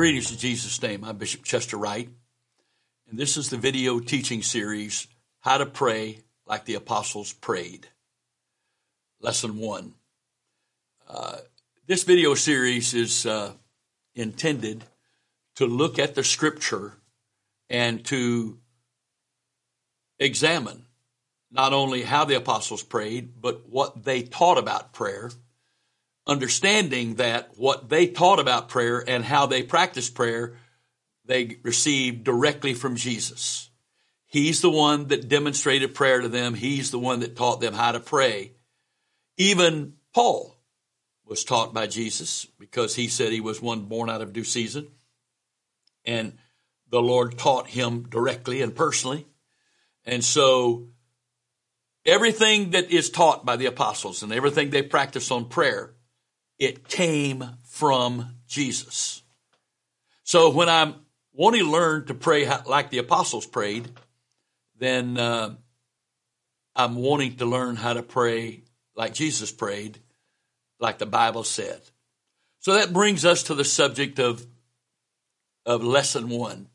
Greetings in Jesus' name. I'm Bishop Chester Wright, and this is the video teaching series, How to Pray Like the Apostles Prayed. Lesson one. Uh, this video series is uh, intended to look at the scripture and to examine not only how the apostles prayed, but what they taught about prayer understanding that what they taught about prayer and how they practiced prayer, they received directly from Jesus. He's the one that demonstrated prayer to them. He's the one that taught them how to pray. Even Paul was taught by Jesus because he said he was one born out of due season. And the Lord taught him directly and personally. And so everything that is taught by the apostles and everything they practice on prayer it came from Jesus. So when I'm wanting to learn to pray like the apostles prayed, then uh, I'm wanting to learn how to pray like Jesus prayed, like the Bible said. So that brings us to the subject of of lesson one.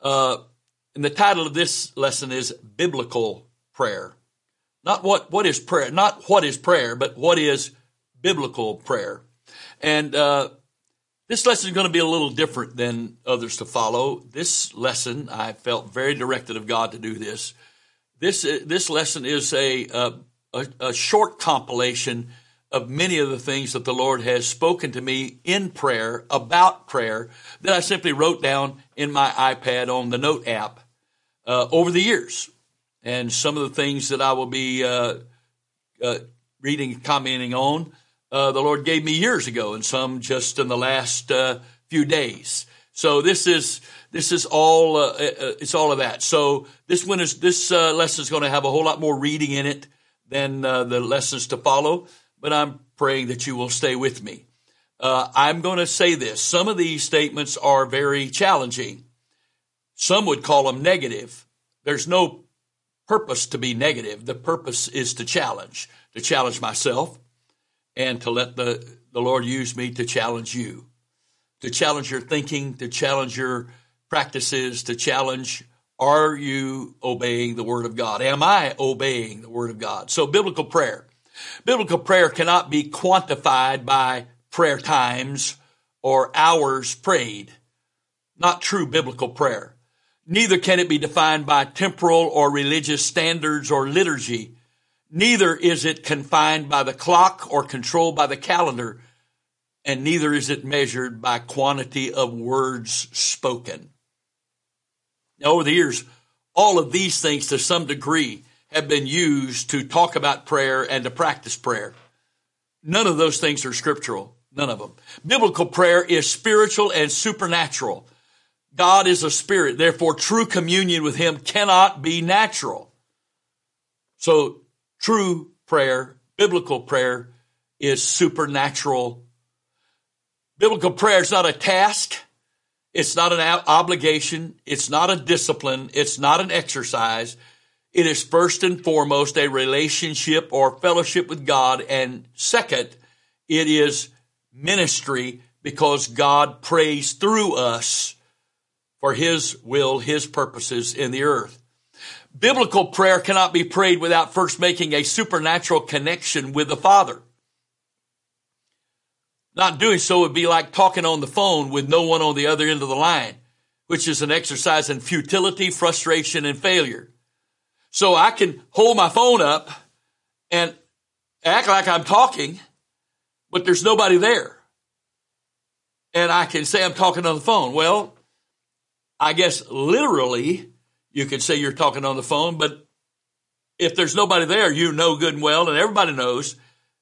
Uh, and the title of this lesson is biblical prayer. Not what what is prayer, not what is prayer, but what is biblical prayer. And uh, this lesson is going to be a little different than others to follow. This lesson, I felt very directed of God to do this. This uh, this lesson is a, uh, a, a short compilation of many of the things that the Lord has spoken to me in prayer about prayer that I simply wrote down in my iPad on the Note app uh, over the years, and some of the things that I will be uh, uh, reading commenting on uh, the Lord gave me years ago, and some just in the last uh, few days. So this is this is all uh, uh it's all of that. So this one is this uh, lesson is going to have a whole lot more reading in it than uh, the lessons to follow. But I'm praying that you will stay with me. I'm going to say this: some of these statements are very challenging. Some would call them negative. There's no purpose to be negative. The purpose is to challenge, to challenge myself, and to let the, the Lord use me to challenge you, to challenge your thinking, to challenge your practices, to challenge are you obeying the Word of God? Am I obeying the Word of God? So biblical prayer. Biblical prayer cannot be quantified by prayer times or hours prayed. Not true biblical prayer. Neither can it be defined by temporal or religious standards or liturgy. Neither is it confined by the clock or controlled by the calendar, and neither is it measured by quantity of words spoken. Now, over the years, all of these things to some degree have been used to talk about prayer and to practice prayer. None of those things are scriptural. None of them. Biblical prayer is spiritual and supernatural. God is a spirit. Therefore, true communion with Him cannot be natural. So True prayer, biblical prayer, is supernatural. Biblical prayer is not a task. It's not an obligation. It's not a discipline. It's not an exercise. It is first and foremost a relationship or fellowship with God. And second, it is ministry because God prays through us for His will, His purposes in the earth. Biblical prayer cannot be prayed without first making a supernatural connection with the Father. Not doing so would be like talking on the phone with no one on the other end of the line, which is an exercise in futility, frustration, and failure. So I can hold my phone up and act like I'm talking, but there's nobody there. And I can say I'm talking on the phone. Well, I guess literally you could say you're talking on the phone, but if there's nobody there, you know good and well, and everybody knows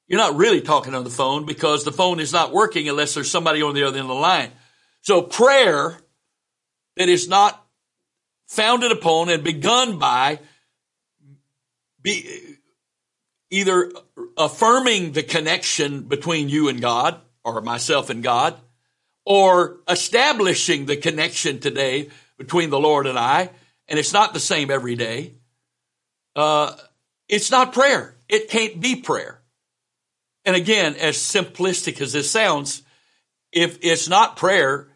you're not really talking on the phone because the phone is not working unless there's somebody on the other end of the line. So prayer that is not founded upon and begun by be either affirming the connection between you and God or myself and God or establishing the connection today between the Lord and I and it's not the same every day, uh, it's not prayer. It can't be prayer. And again, as simplistic as this sounds, if it's not prayer,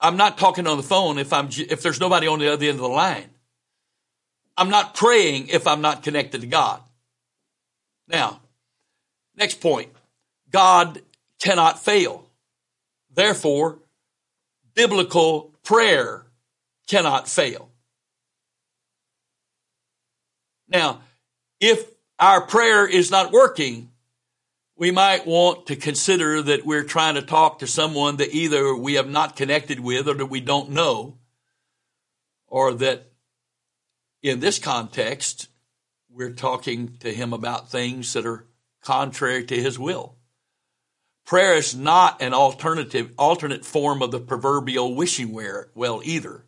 I'm not talking on the phone if I'm, if there's nobody on the other end of the line. I'm not praying if I'm not connected to God. Now, next point. God cannot fail. Therefore, biblical prayer cannot fail. Now, if our prayer is not working, we might want to consider that we're trying to talk to someone that either we have not connected with or that we don't know, or that in this context, we're talking to him about things that are contrary to his will. Prayer is not an alternative, alternate form of the proverbial wishing well either.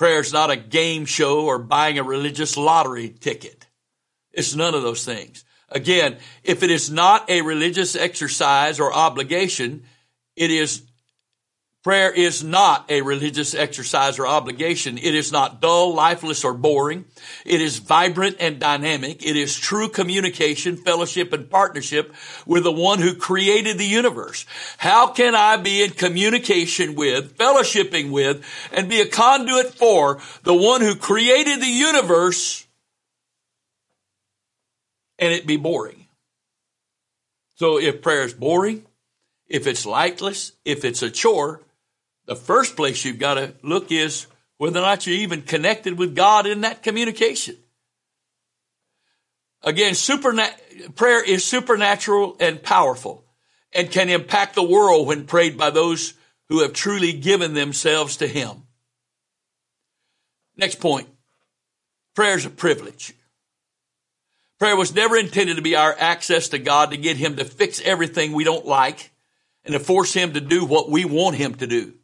Prayer is not a game show or buying a religious lottery ticket. It's none of those things. Again, if it is not a religious exercise or obligation, it is Prayer is not a religious exercise or obligation. It is not dull, lifeless, or boring. It is vibrant and dynamic. It is true communication, fellowship, and partnership with the one who created the universe. How can I be in communication with, fellowshipping with, and be a conduit for the one who created the universe and it be boring? So if prayer is boring, if it's lightless, if it's a chore, the first place you've got to look is whether or not you're even connected with God in that communication. Again, supernat- prayer is supernatural and powerful and can impact the world when prayed by those who have truly given themselves to Him. Next point. Prayer is a privilege. Prayer was never intended to be our access to God to get Him to fix everything we don't like and to force Him to do what we want Him to do.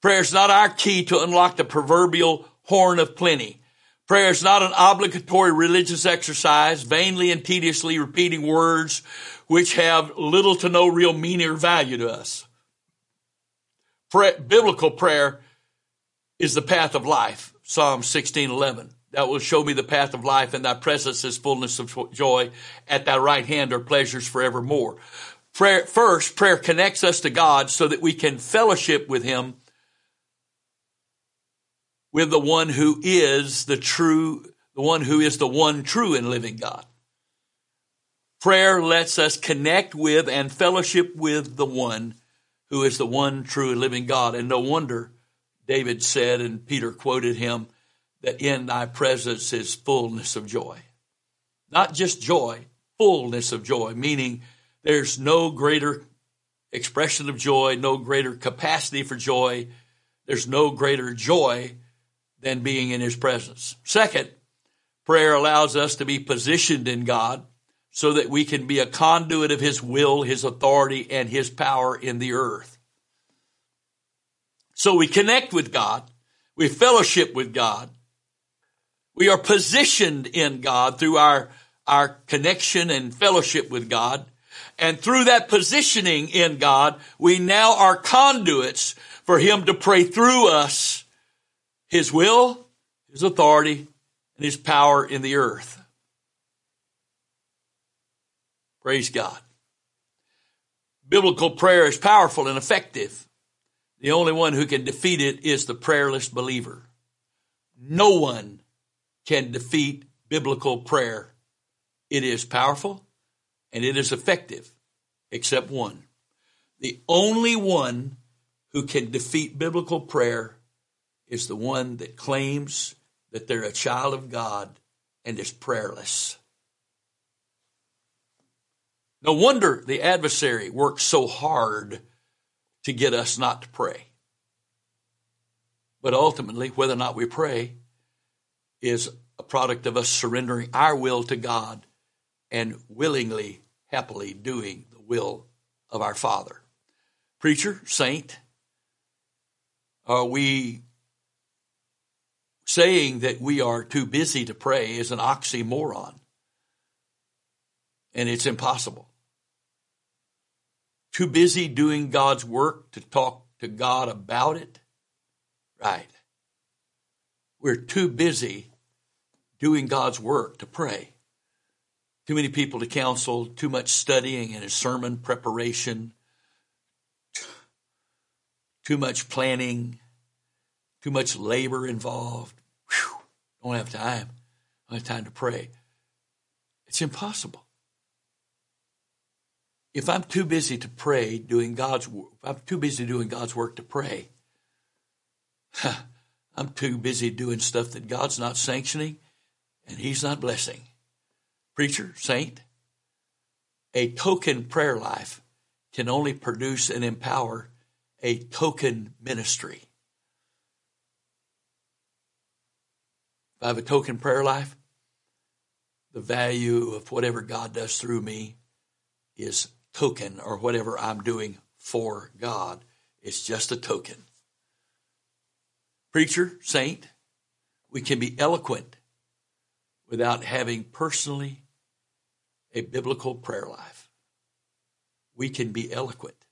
Prayer is not our key to unlock the proverbial horn of plenty. Prayer is not an obligatory religious exercise, vainly and tediously repeating words which have little to no real meaning or value to us. Prayer, biblical prayer is the path of life. Psalm 16:11. That will show me the path of life, and thy presence is fullness of joy. At thy right hand are pleasures forevermore. Prayer, first, prayer connects us to God so that we can fellowship with Him with the one who is the true, the one who is the one true and living God. Prayer lets us connect with and fellowship with the one who is the one true and living God. And no wonder David said, and Peter quoted him, that in thy presence is fullness of joy. Not just joy, fullness of joy, meaning there's no greater expression of joy, no greater capacity for joy. There's no greater joy than being in his presence. Second, prayer allows us to be positioned in God so that we can be a conduit of his will, his authority, and his power in the earth. So we connect with God. We fellowship with God. We are positioned in God through our, our connection and fellowship with God. And through that positioning in God, we now are conduits for Him to pray through us his will, His authority, and His power in the earth. Praise God. Biblical prayer is powerful and effective. The only one who can defeat it is the prayerless believer. No one can defeat biblical prayer. It is powerful and it is effective, except one. The only one who can defeat biblical prayer is the one that claims that they're a child of God and is prayerless. No wonder the adversary works so hard to get us not to pray. But ultimately, whether or not we pray is a product of us surrendering our will to God and willingly, happily doing the will of our Father. Preacher, saint, are we saying that we are too busy to pray is an oxymoron. And it's impossible. Too busy doing God's work to talk to God about it? Right. We're too busy doing God's work to pray. Too many people to counsel, too much studying and sermon preparation, too much planning, too much labor involved. Don't have time. Don't have time to pray. It's impossible. If I'm too busy to pray doing God's work, I'm too busy doing God's work to pray, I'm too busy doing stuff that God's not sanctioning and He's not blessing. Preacher, saint, a token prayer life can only produce and empower a token ministry. If I have a token prayer life, the value of whatever God does through me is token, or whatever I'm doing for God. It's just a token. Preacher, saint, we can be eloquent without having personally a biblical prayer life. We can be eloquent.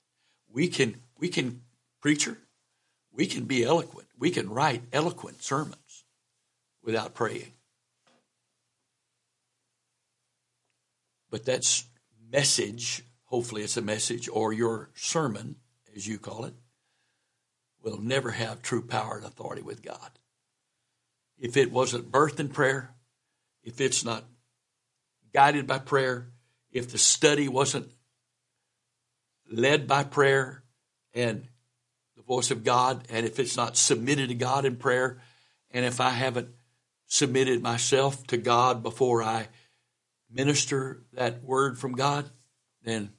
We can, we can, preacher, we can be eloquent. We can write eloquent sermons without praying. But that's message, hopefully it's a message, or your sermon, as you call it, will never have true power and authority with God. If it wasn't birthed in prayer, if it's not guided by prayer, if the study wasn't led by prayer and the voice of God, and if it's not submitted to God in prayer, and if I haven't submitted myself to God before I minister that word from God, then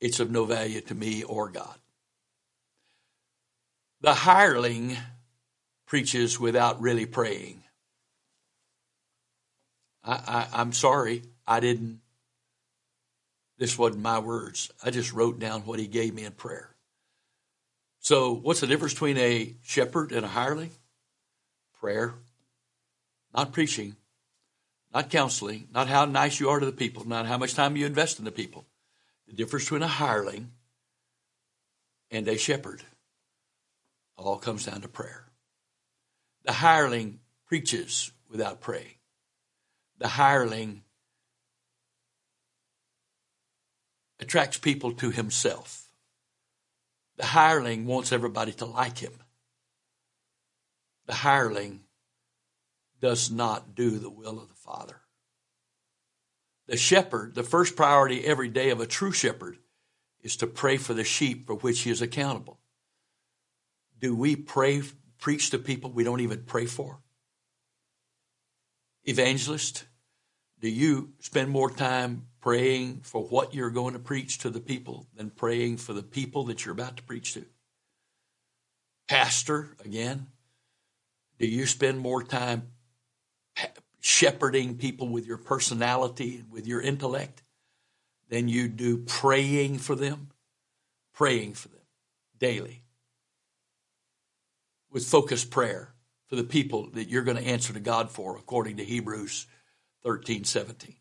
it's of no value to me or God. The hireling preaches without really praying. I, I, am sorry, I didn't. This wasn't my words. I just wrote down what he gave me in prayer. So, what's the difference between a shepherd and a hireling? Prayer, not preaching, not counseling, not how nice you are to the people, not how much time you invest in the people. The difference between a hireling and a shepherd all comes down to prayer. The hireling preaches without praying. The hireling attracts people to himself. The hireling wants everybody to like him. The hireling does not do the will of the Father. The shepherd, the first priority every day of a true shepherd is to pray for the sheep for which he is accountable. Do we pray, preach to people we don't even pray for? Evangelist, do you spend more time praying for what you're going to preach to the people than praying for the people that you're about to preach to? Pastor, again, do you spend more time shepherding people with your personality and with your intellect than you do praying for them? Praying for them daily with focused prayer for the people that you're going to answer to God for, according to Hebrews 13 17.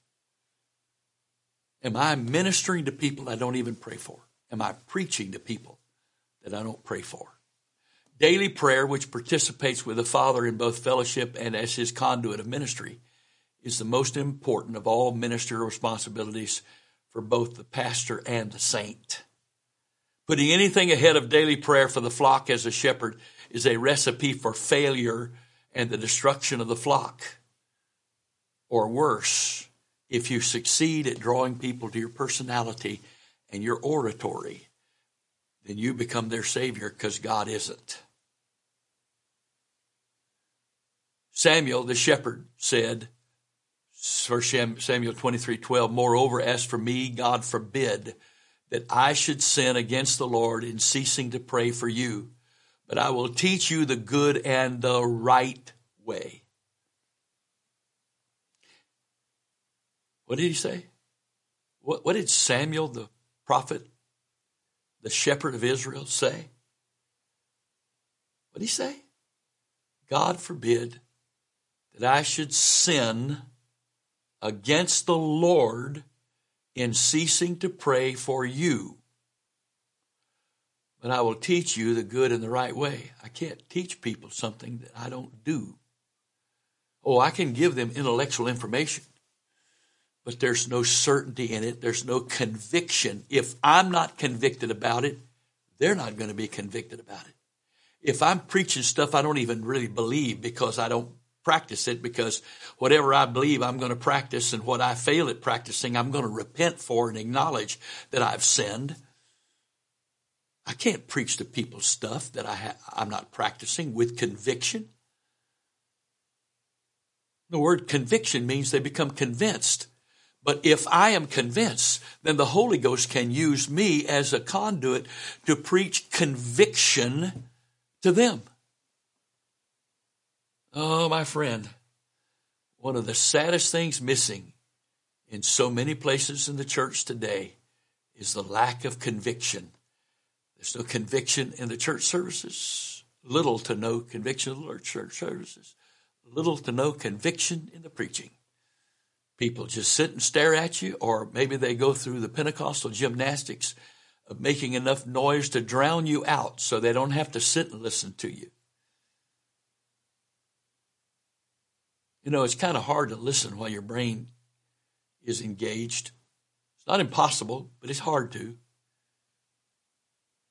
Am I ministering to people I don't even pray for? Am I preaching to people that I don't pray for? Daily prayer, which participates with the Father in both fellowship and as his conduit of ministry, is the most important of all ministerial responsibilities for both the pastor and the saint. Putting anything ahead of daily prayer for the flock as a shepherd is a recipe for failure and the destruction of the flock. Or worse, if you succeed at drawing people to your personality and your oratory, then you become their Savior because God isn't. Samuel the shepherd said, 1 Samuel 23 12, Moreover, as for me, God forbid that I should sin against the Lord in ceasing to pray for you, but I will teach you the good and the right way. What did he say? What, what did Samuel the prophet, the shepherd of Israel, say? What did he say? God forbid that I should sin against the Lord in ceasing to pray for you. But I will teach you the good and the right way. I can't teach people something that I don't do. Oh, I can give them intellectual information, but there's no certainty in it. There's no conviction. If I'm not convicted about it, they're not going to be convicted about it. If I'm preaching stuff I don't even really believe because I don't practice it, because whatever I believe I'm going to practice and what I fail at practicing, I'm going to repent for and acknowledge that I've sinned. I can't preach to people stuff that I ha- I'm not practicing with conviction. The word conviction means they become convinced. But if I am convinced, then the Holy Ghost can use me as a conduit to preach conviction to them. Oh, my friend, one of the saddest things missing in so many places in the church today is the lack of conviction. There's no conviction in the church services, little to no conviction in the church services little to no conviction in the preaching. People just sit and stare at you, or maybe they go through the Pentecostal gymnastics of making enough noise to drown you out so they don't have to sit and listen to you. You know, it's kind of hard to listen while your brain is engaged. It's not impossible, but it's hard to.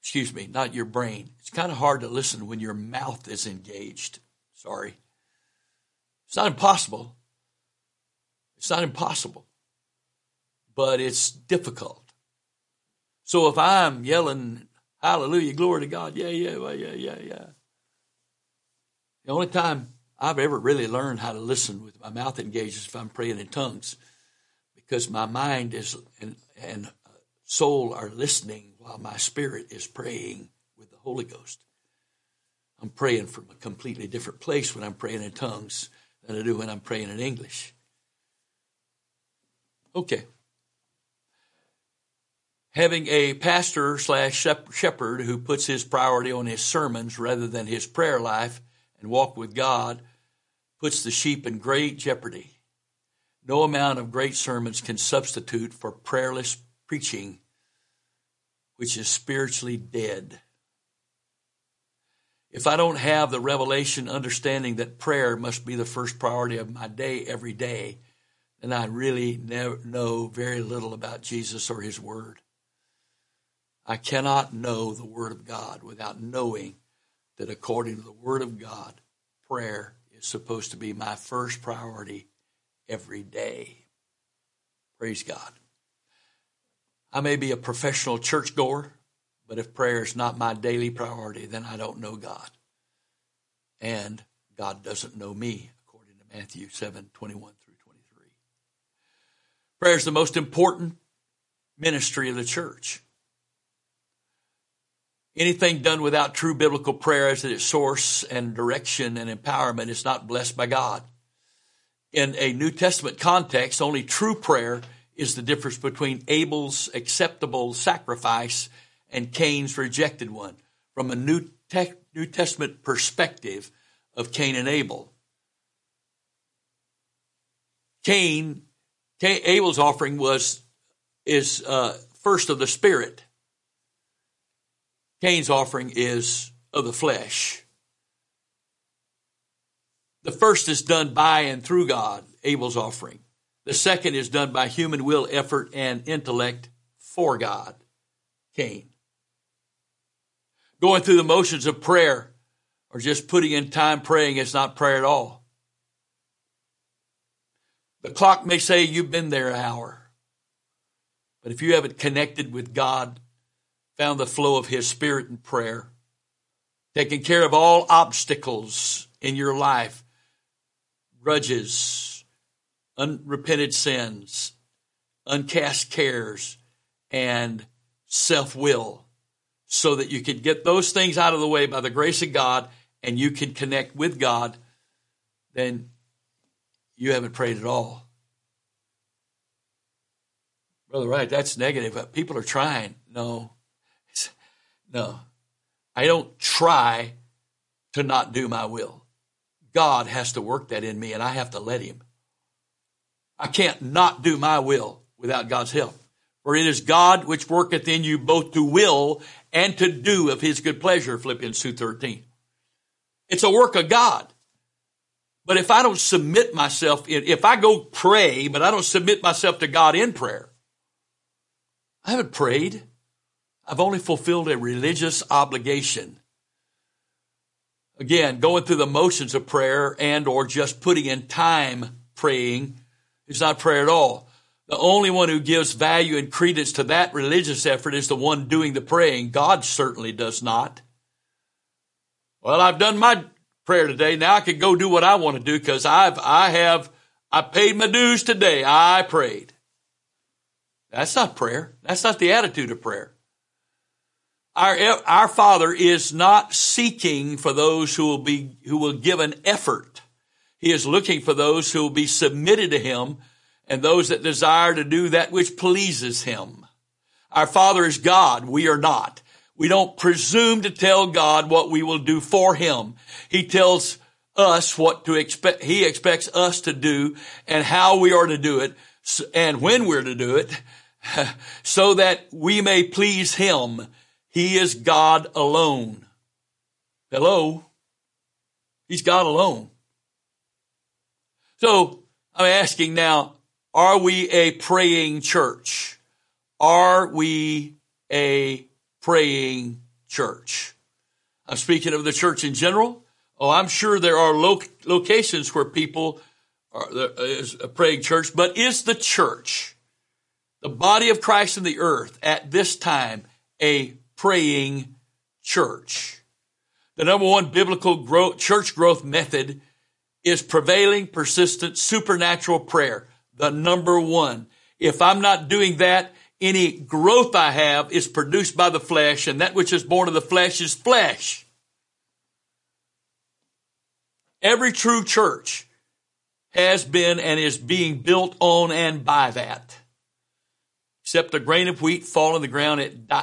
Excuse me, not your brain. It's kind of hard to listen when your mouth is engaged. Sorry. It's not impossible. It's not impossible, but it's difficult. So if I'm yelling, hallelujah, glory to God, yeah, yeah, yeah, yeah, yeah. The only time I've ever really learned how to listen with my mouth engaged if I'm praying in tongues because my mind is and, and soul are listening while my spirit is praying with the Holy Ghost. I'm praying from a completely different place when I'm praying in tongues than I do when I'm praying in English. Okay. Having a pastor slash shepherd who puts his priority on his sermons rather than his prayer life and walk with God puts the sheep in great jeopardy. No amount of great sermons can substitute for prayerless preaching, which is spiritually dead. If I don't have the revelation understanding that prayer must be the first priority of my day every day, then I really know very little about Jesus or His Word. I cannot know the Word of God without knowing that according to the Word of God, prayer is supposed to be my first priority every day. Praise God. I may be a professional churchgoer. But if prayer is not my daily priority, then I don't know God. And God doesn't know me, according to Matthew 7 21 through 23. Prayer is the most important ministry of the church. Anything done without true biblical prayer as its source and direction and empowerment is not blessed by God. In a New Testament context, only true prayer is the difference between Abel's acceptable sacrifice and Cain's rejected one from a New, Te- New Testament perspective of Cain and Abel. Cain, Cain Abel's offering was is uh, first of the spirit. Cain's offering is of the flesh. The first is done by and through God, Abel's offering. The second is done by human will, effort, and intellect for God, Cain going through the motions of prayer or just putting in time praying is not prayer at all. The clock may say you've been there an hour, but if you haven't connected with God, found the flow of His Spirit in prayer, taking care of all obstacles in your life, grudges, unrepented sins, uncast cares, and self will, so that you can get those things out of the way by the grace of God and you can connect with God, then you haven't prayed at all. Brother Wright, that's negative. People are trying. No. No. I don't try to not do my will. God has to work that in me and I have to let him. I can't not do my will without God's help. For it is God which worketh in you both to will and to do of his good pleasure, Philippians 2.13. It's a work of God. But if I don't submit myself, if I go pray, but I don't submit myself to God in prayer, I haven't prayed. I've only fulfilled a religious obligation. Again, going through the motions of prayer and or just putting in time praying is not prayer at all. The only one who gives value and credence to that religious effort is the one doing the praying. God certainly does not. Well, I've done my prayer today. Now I can go do what I want to do because I've, I have, I paid my dues today. I prayed. That's not prayer. That's not the attitude of prayer. Our, our Father is not seeking for those who will be, who will give an effort. He is looking for those who will be submitted to Him and those that desire to do that which pleases him. Our Father is God. We are not. We don't presume to tell God what we will do for him. He tells us what to expect. He expects us to do and how we are to do it and when we're to do it so that we may please him. He is God alone. Hello. He's God alone. So I'm asking now, are we a praying church? Are we a praying church? I'm speaking of the church in general. Oh, I'm sure there are lo- locations where people are is a praying church, but is the church, the body of Christ in the earth at this time, a praying church? The number one biblical growth, church growth method is prevailing, persistent, supernatural prayer the number one. If I'm not doing that, any growth I have is produced by the flesh, and that which is born of the flesh is flesh. Every true church has been and is being built on and by that. Except a grain of wheat fall in the ground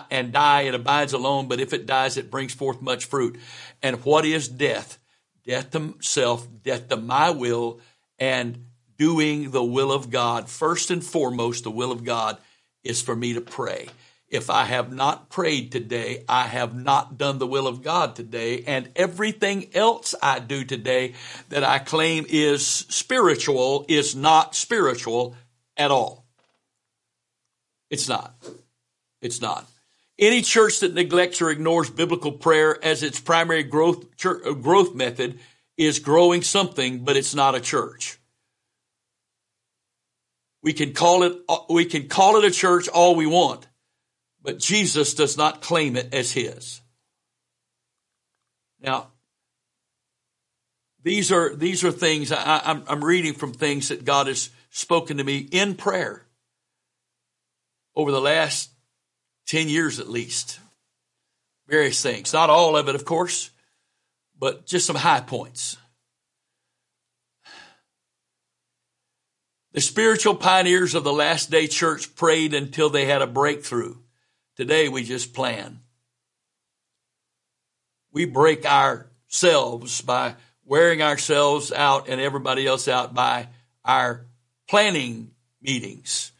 and die, it abides alone, but if it dies, it brings forth much fruit. And what is death? Death to self, death to my will, and doing the will of God, first and foremost, the will of God is for me to pray. If I have not prayed today, I have not done the will of God today, and everything else I do today that I claim is spiritual is not spiritual at all. It's not. It's not. Any church that neglects or ignores biblical prayer as its primary growth, church, uh, growth method is growing something, but it's not a church. We can call it, uh, we can call it a church all we want, but Jesus does not claim it as his. Now, these are, these are things I, I'm, I'm reading from things that God has spoken to me in prayer over the last 10 years at least. Various things. Not all of it, of course, but just some high points. The spiritual pioneers of the last day church prayed until they had a breakthrough. Today we just plan. We break ourselves by wearing ourselves out and everybody else out by our planning meetings,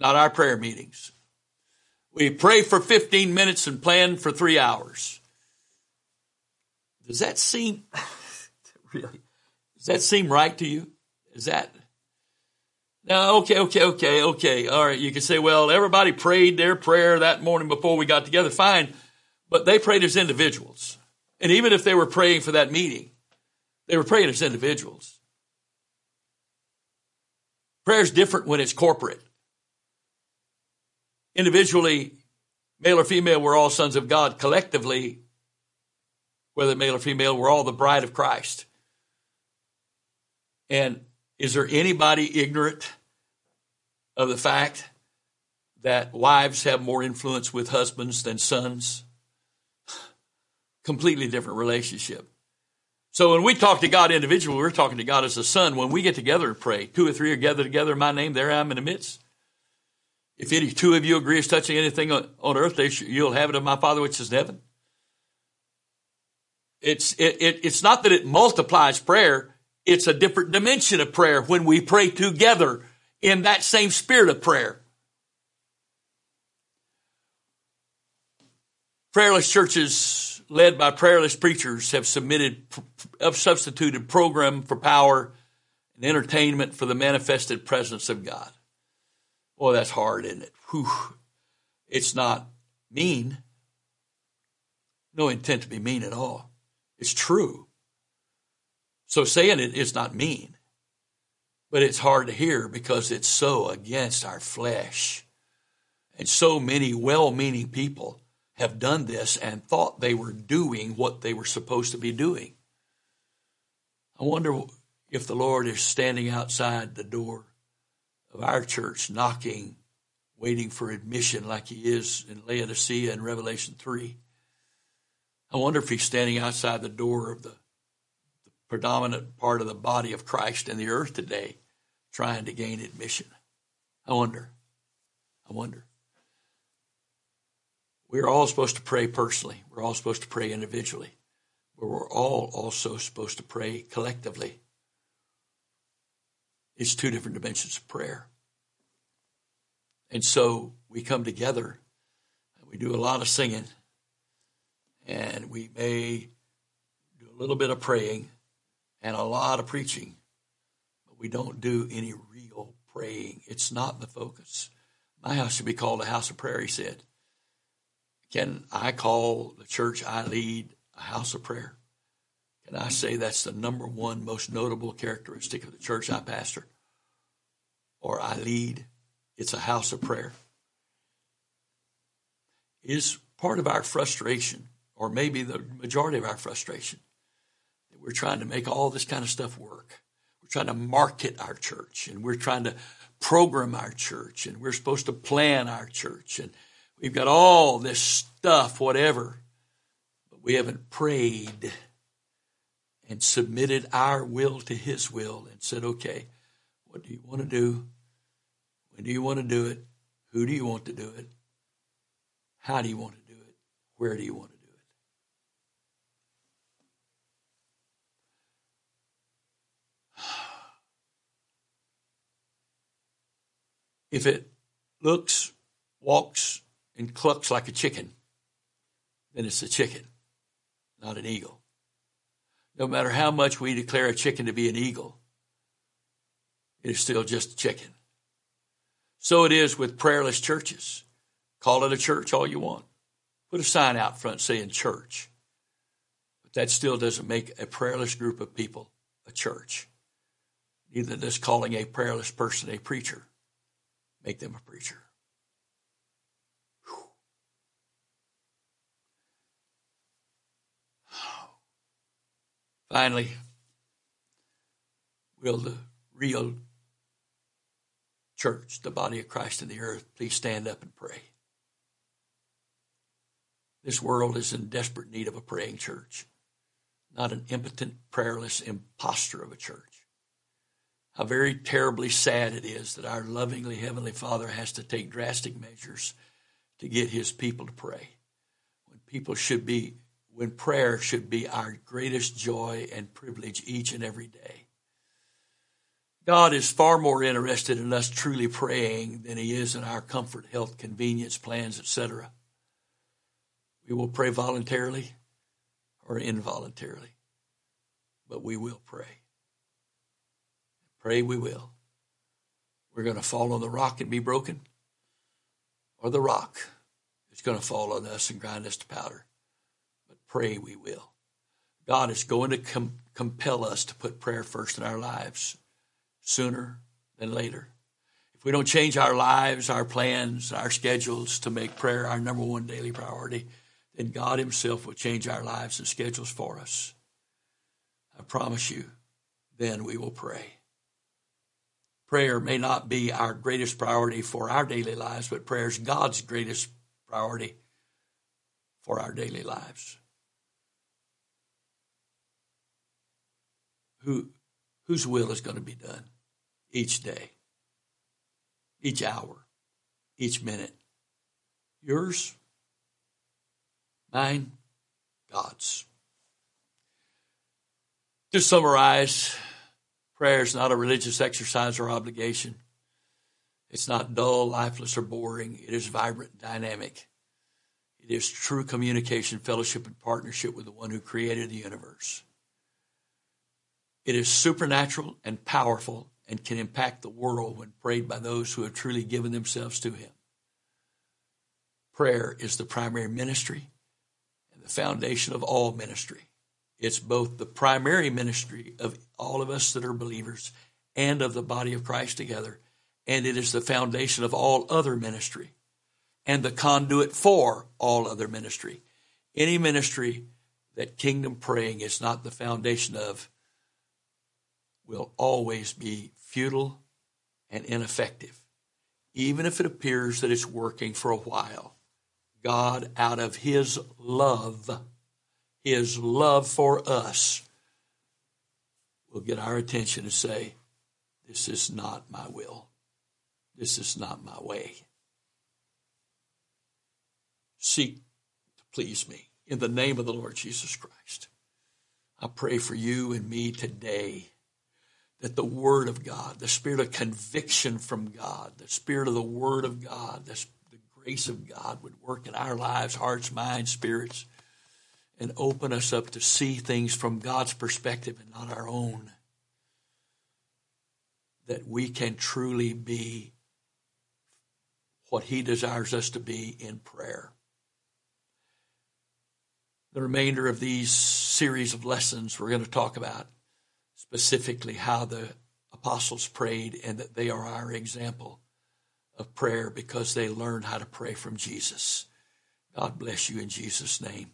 not our prayer meetings. We pray for 15 minutes and plan for three hours. Does that seem really? Does that seem right to you? Is that now, okay, okay, okay, okay. All right. You can say, well, everybody prayed their prayer that morning before we got together. Fine. But they prayed as individuals. And even if they were praying for that meeting, they were praying as individuals. Prayer is different when it's corporate. Individually, male or female, we're all sons of God. Collectively, whether male or female, we're all the bride of Christ. And is there anybody ignorant of the fact that wives have more influence with husbands than sons? Completely different relationship. So when we talk to God individually, we're talking to God as a son. When we get together and pray, two or three are gathered together in my name, there I am in the midst. If any two of you agree as touching anything on, earth, you'll have it of my Father which is in heaven. It's, it, it, it's not that it multiplies prayer. It's a different dimension of prayer when we pray together in that same spirit of prayer. Prayerless churches led by prayerless preachers have submitted, have substituted program for power and entertainment for the manifested presence of God. Boy, that's hard, isn't it? Whew. It's not mean, No intent to be mean at all. It's true. So saying it is not mean, but it's hard to hear because it's so against our flesh. And so many well meaning people have done this and thought they were doing what they were supposed to be doing. I wonder if the Lord is standing outside the door of our church, knocking, waiting for admission like he is in Laodicea in Revelation 3. I wonder if he's standing outside the door of the, the predominant part of the body of Christ in the earth today, trying to gain admission. I wonder. I wonder. We're all supposed to pray personally. We're all supposed to pray individually. But we're all also supposed to pray collectively. It's two different dimensions of prayer. And so we come together, we do a lot of singing, and we may do a little bit of praying and a lot of preaching, but we don't do any real praying. It's not the focus. My house should be called a house of prayer, he said. Can I call the church I lead a house of prayer? Can I say that's the number one most notable characteristic of the church I pastor or I lead? It's a house of prayer. Is part of our frustration or maybe the majority of our frustration. that We're trying to make all this kind of stuff work. We're trying to market our church and we're trying to program our church and we're supposed to plan our church and we've got all this stuff, whatever, but we haven't prayed and submitted our will to His will and said, okay, what do you want to do? When do you want to do it? Who do you want to do it? How do you want to do it? Where do you want to do it? If it looks, walks, and clucks like a chicken, then it's a chicken, not an eagle. No matter how much we declare a chicken to be an eagle, it is still just a chicken. So it is with prayerless churches. Call it a church all you want. Put a sign out front saying church. But that still doesn't make a prayerless group of people a church. Neither does calling a prayerless person a preacher make them a preacher. Whew. Finally, will the real church, the body of Christ in the earth, please stand up and pray? This world is in desperate need of a praying church, not an impotent, prayerless impostor of a church how very terribly sad it is that our lovingly Heavenly Father has to take drastic measures to get His people to pray. When people should be, when prayer should be our greatest joy and privilege each and every day. God is far more interested in us truly praying than He is in our comfort, health, convenience, plans, etc. We will pray voluntarily or involuntarily, but we will pray. Pray we will. We're going to fall on the rock and be broken, or the rock is going to fall on us and grind us to powder. But pray we will. God is going to com- compel us to put prayer first in our lives sooner than later. If we don't change our lives, our plans, our schedules to make prayer our number one daily priority, then God Himself will change our lives and schedules for us. I promise you, then we will pray prayer may not be our greatest priority for our daily lives, but prayer is God's greatest priority for our daily lives. Who, whose will is going to be done each day, each hour, each minute? Yours? Mine? God's. To summarize, Prayer is not a religious exercise or obligation. It's not dull, lifeless, or boring. It is vibrant, dynamic. It is true communication, fellowship, and partnership with the one who created the universe. It is supernatural and powerful and can impact the world when prayed by those who have truly given themselves to Him. Prayer is the primary ministry and the foundation of all ministry. It's both the primary ministry of all of us that are believers and of the body of Christ together, and it is the foundation of all other ministry and the conduit for all other ministry. Any ministry that kingdom praying is not the foundation of will always be futile and ineffective. Even if it appears that it's working for a while, God, out of His love, His love for us, will get our attention and say, This is not my will. This is not my way. Seek to please me in the name of the Lord Jesus Christ. I pray for you and me today that the Word of God, the Spirit of conviction from God, the Spirit of the Word of God, the, the grace of God would work in our lives, hearts, minds, spirits, and open us up to see things from God's perspective and not our own. That we can truly be what He desires us to be in prayer. The remainder of these series of lessons, we're going to talk about specifically how the apostles prayed and that they are our example of prayer because they learned how to pray from Jesus. God bless you in Jesus' name.